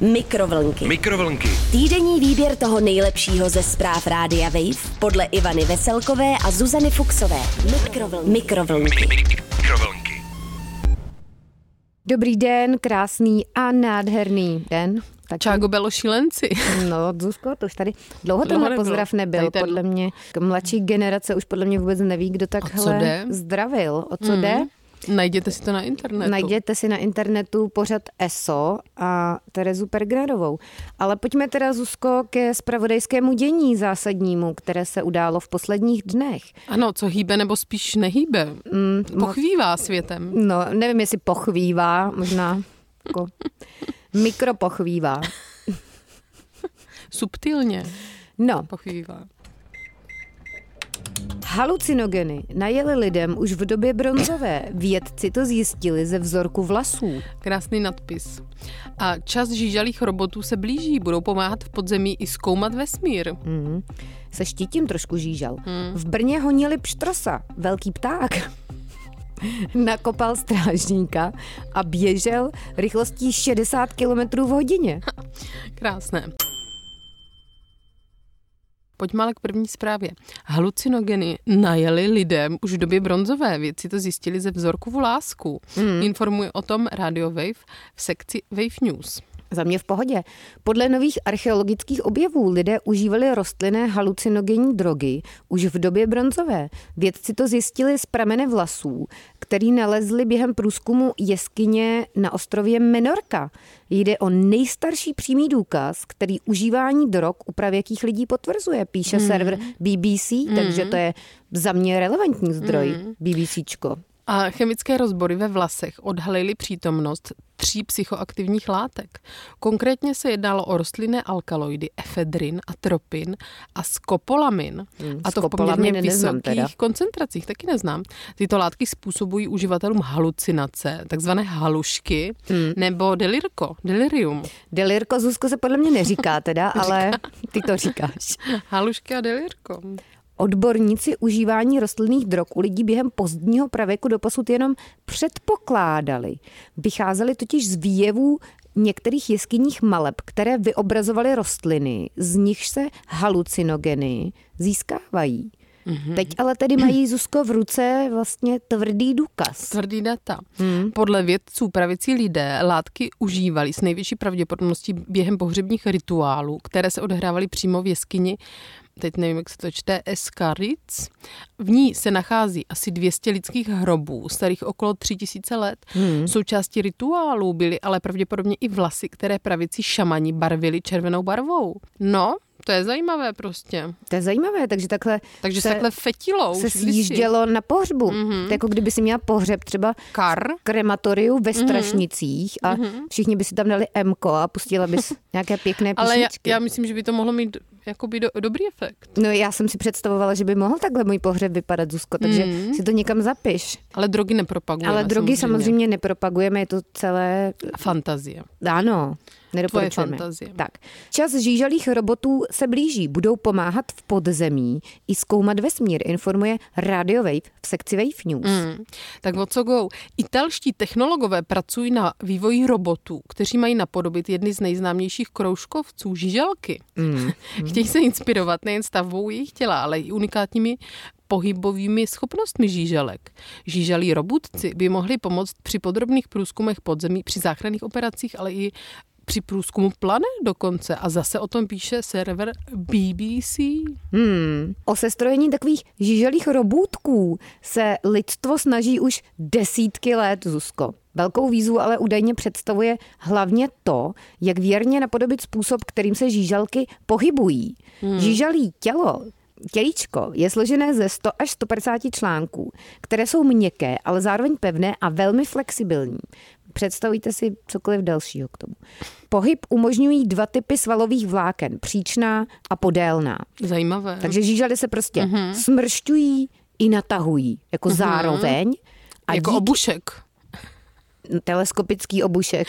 Mikrovlnky. Mikrovlnky. Týdenní výběr toho nejlepšího ze zpráv Rádia Wave podle Ivany Veselkové a Zuzany Fuxové. Mikrovlnky. Mikrovlnky. Mikrovlnky. Dobrý den, krásný a nádherný den. Tak Čágo bylo šílenci. No, Zuzko, to už tady dlouho Dlouho tenhle pozdrav nebyl. Tady ten- Podle mě mladší generace už podle mě vůbec neví, kdo takhle zdravil. O co jde? Najděte si to na internetu. Najděte si na internetu pořad ESO a Terezu Pergradovou. Ale pojďme teda, Zuzko, ke spravodajskému dění zásadnímu, které se událo v posledních dnech. Ano, co hýbe nebo spíš nehýbe. Mm, Pochvívá světem. No, nevím, jestli pochvívá, možná jako mikropochvívá. Subtilně No, pochvívá. Halucinogeny najeli lidem už v době bronzové. Vědci to zjistili ze vzorku vlasů. Krásný nadpis. A čas žížalých robotů se blíží. Budou pomáhat v podzemí i zkoumat vesmír. Hmm. Se štítím trošku žížal. V Brně honili pštrosa, velký pták. Nakopal strážníka a běžel rychlostí 60 km v hodině. Krásné. Pojďme ale k první zprávě. Halucinogeny najeli lidem už v době bronzové. Vědci to zjistili ze vzorku vlásku. Mm. Informuje o tom Radio Wave v sekci Wave News. Za mě v pohodě. Podle nových archeologických objevů lidé užívali rostlinné halucinogenní drogy už v době bronzové. Vědci to zjistili z pramene vlasů, který nalezli během průzkumu jeskyně na ostrově Menorka. Jde o nejstarší přímý důkaz, který užívání drog u pravěkých lidí potvrzuje, píše mm. server BBC, mm. takže to je za mě relevantní zdroj mm. BBCčko. A chemické rozbory ve vlasech odhalily přítomnost tří psychoaktivních látek. Konkrétně se jednalo o rostlinné alkaloidy efedrin, atropin a skopolamin. Hmm, a to v poměrně vysokých teda. koncentracích, taky neznám. Tyto látky způsobují uživatelům halucinace, takzvané halušky, Hmm. nebo delirko, delirium. Delirko Zuzko se podle mě neříká teda, ale ty to říkáš. Halušky a delirko. Odborníci užívání rostlinných drog u lidí během pozdního pravěku doposud jenom předpokládali. Vycházeli totiž z výjevů některých jeskyních maleb, které vyobrazovaly rostliny, z nichž se halucinogeny získávají. Mm-hmm. Teď ale tedy mají Zuzko v ruce vlastně tvrdý důkaz. Tvrdý data. Hmm. Podle vědců pravicí lidé látky užívali s největší pravděpodobností během pohřebních rituálů, které se odehrávaly přímo v jeskyni teď nevím, jak se to čte, Eskaric. V ní se nachází asi 200 lidských hrobů, starých okolo 3000 let. Hmm. Součástí rituálů byly ale pravděpodobně i vlasy, které pravici šamani barvili červenou barvou. No, to je zajímavé prostě. To je zajímavé, takže takhle Takže se, takhle fetilo se sjíždělo na pohřbu. Mm-hmm. To jako kdyby si měla pohřeb třeba Kar. krematoriu ve Strašnicích a všichni by si tam dali Mko a pustila bys nějaké pěkné Ale já, písničky. já myslím, že by to mohlo mít jakoby do, dobrý efekt. No já jsem si představovala, že by mohl takhle můj pohřeb vypadat, Zuzko, takže Mm. si to někam zapiš. Ale drogy nepropagujeme. Ale drogy samozřejmě. samozřejmě nepropagujeme, je to celé, fantazie. ano, nedoporučujeme. fantazie. Tak, čas žížalých robotů se blíží, budou pomáhat v podzemí i zkoumat vesmír, informuje Radio Wave v sekci Wave News. Mm. Tak o co go? Italští technologové pracují na vývoji robotů, kteří mají napodobit jedny z nejznámějších kroužkovců, žížalky. Mm. Chtějí se inspirovat nejen stavbou jejich těla, ale i unikátními pohybovými schopnostmi žížalek. Žížalí robotci by mohli pomoct při podrobných průzkumech podzemí, při záchranných operacích, ale i při průzkumu planet dokonce. A zase o tom píše server BBC. Hmm. O sestrojení takových žíželých robůtků se lidstvo snaží už desítky let, Zuzko. Velkou výzvu ale údajně představuje hlavně to, jak věrně napodobit způsob, kterým se žížalky pohybují. Hmm. Žížalí tělo Tělíčko je složené ze 100 až 150 článků, které jsou měkké, ale zároveň pevné a velmi flexibilní. Představujte si cokoliv dalšího k tomu. Pohyb umožňují dva typy svalových vláken, příčná a podélná. Zajímavé. Takže žížaly se prostě uh-huh. smršťují i natahují, jako uh-huh. zároveň. A jako díky, obušek. Teleskopický obušek.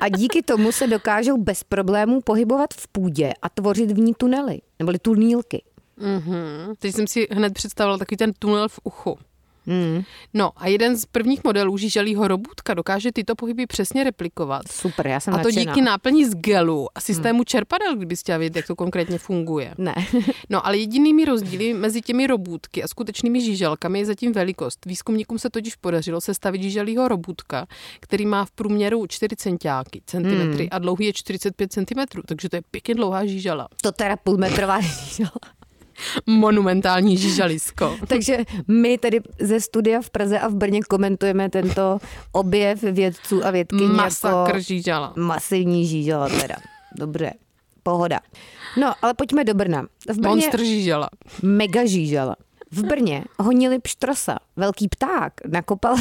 A díky tomu se dokážou bez problémů pohybovat v půdě a tvořit v ní tunely, neboli tunílky. Mm-hmm. Teď jsem si hned představila takový ten tunel v uchu. Mm. No a jeden z prvních modelů žíželího robůtka dokáže tyto pohyby přesně replikovat. Super, já jsem A to nadšená. díky náplní z gelu a systému hmm. čerpadel, kdyby chtěla vědět, jak to konkrétně funguje. Ne. No ale jedinými rozdíly mezi těmi robůtky a skutečnými žíželkami je zatím velikost. Výzkumníkům se totiž podařilo sestavit žíželího robůtka, který má v průměru 4 centiáky, centimetry a dlouhý je 45 centimetrů, takže to je pěkně dlouhá žížela. To teda půlmetrová žížela. Monumentální žíželisko. Takže my tedy ze studia v Praze a v Brně komentujeme tento objev vědců a vědkyně Masakr jako žížela. masivní žížela teda. Dobře, pohoda. No, ale pojďme do Brna. V Brně Monster žížela. mega žížela. V Brně honili pštrosa. Velký pták nakopal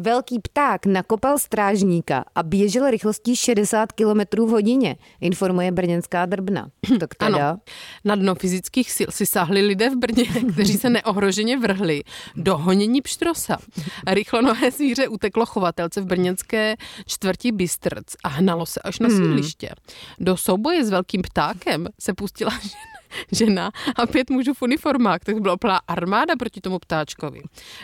Velký pták nakopal strážníka a běžel rychlostí 60 km v hodině, informuje brněnská drbna. Tak teda, Ano. Na dno fyzických sil si sáhli lidé v Brně, kteří se neohroženě vrhli do honění pštrosa. Rychlonohé zvíře uteklo chovatelce v brněnské čtvrti Bystrc a hnalo se až na sídliště. Do souboje s velkým ptákem se pustila žena žena a pět mužů v uniformách, tak byla plná armáda proti tomu ptáčkovi.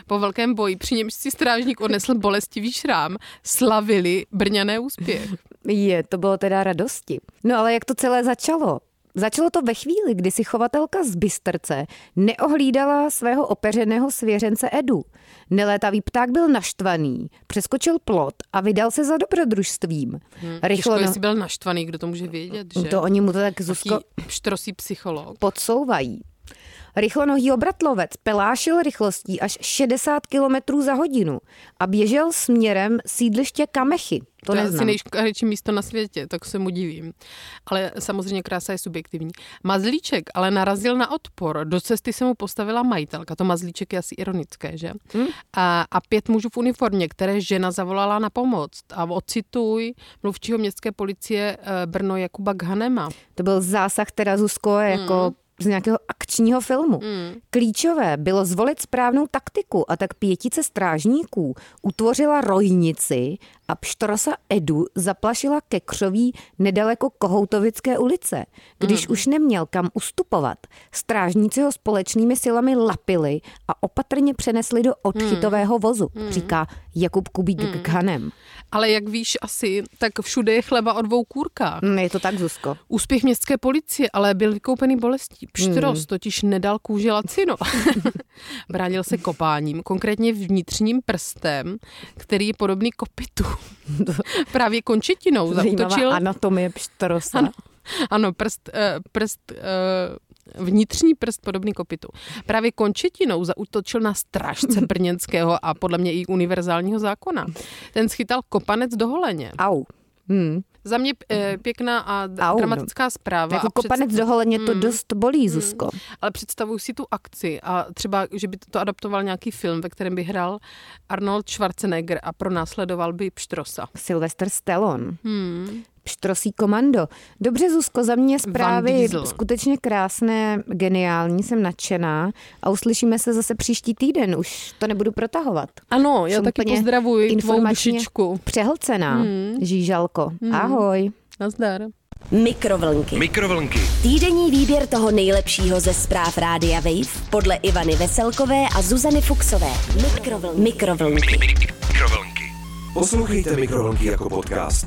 Po velkém boji, při němž si strážník odnesl bolestivý šrám, slavili brňané úspěch. je, to bylo teda radosti. No ale jak to celé začalo? Začalo to ve chvíli, kdy si chovatelka z Bystrce neohlídala svého opeřeného svěřence Edu. Nelétavý pták byl naštvaný, přeskočil plot a vydal se za dobrodružstvím. Hmm, Rychlo, Těžko, no, byl naštvaný, kdo to může vědět, že? to oni mu to tak Zuzko Taký pštrosí psycholog. podsouvají. Rychlonohý obratlovec pelášil rychlostí až 60 km za hodinu a běžel směrem sídliště Kamechy. To, To je asi nejškaredší místo na světě, tak se mu divím. Ale samozřejmě krása je subjektivní. Mazlíček ale narazil na odpor. Do cesty se mu postavila majitelka. To mazlíček je asi ironické, že? Hmm. A, a pět mužů v uniformě, které žena zavolala na pomoc. A ocituj mluvčího městské policie eh, Brno Jakuba Ghanema. To byl zásah teda Zuzko jako z nějakého akčního filmu. Klíčové bylo zvolit správnou taktiku a tak pětice strážníků utvořila rojnici a pštrosa Edu zaplašila ke křoví nedaleko Kohoutovické ulice. Když už neměl kam ustupovat, strážníci ho společnými silami lapili a opatrně přenesli do odchytového vozu, říká Jakub Kubík Ghanem. Ale jak víš asi, tak všude je chleba o dvou kůrkách. Mm, Je to tak, Zuzko. Úspěch městské policie ale byl vykoupený bolestí. Pštros Hmm. totiž nedal kůži lacino. Bránil se kopáním, konkrétně vnitřním prstem, který je podobný kopitu. Právě končetinou Zajímavá zautočil. anatomie pštrosa. Ano, ano prst, eh, prst eh, vnitřní prst podobný kopitu. Právě končetinou zautočil na strážce brněnského a podle mě i univerzálního zákona. Ten schytal kopanec do holeně. Au. Hmm. Za mě eh, pěkná a Au, no. dramatická zpráva. Jako kopanec předst- do to Mm. dost bolí, Zuzko. Ale představuji si tu akci a třeba, že by to adaptoval nějaký film, ve kterém by hrál Arnold Schwarzenegger a pronásledoval by Pštrosa. Sylvester Stallone. Hmm. Pštrosí komando. Dobře, Zuzko, za mě zprávy skutečně krásné, geniální, jsem nadšená a uslyšíme se zase příští týden, už to nebudu protahovat. Ano, já Jsem taky pozdravuji tvou dušičku. Přehlcená, Hmm. žížalko. Ahoj. Nazdar. Mikrovlnky. Mikrovlnky. Týdenní výběr toho nejlepšího ze zpráv Rádia Wave podle Ivany Veselkové a Zuzany Fuxové. Mikrovlnky. Mikrovlnky. Mikrovlnky. Poslouchejte Mikrovlnky jako podcast.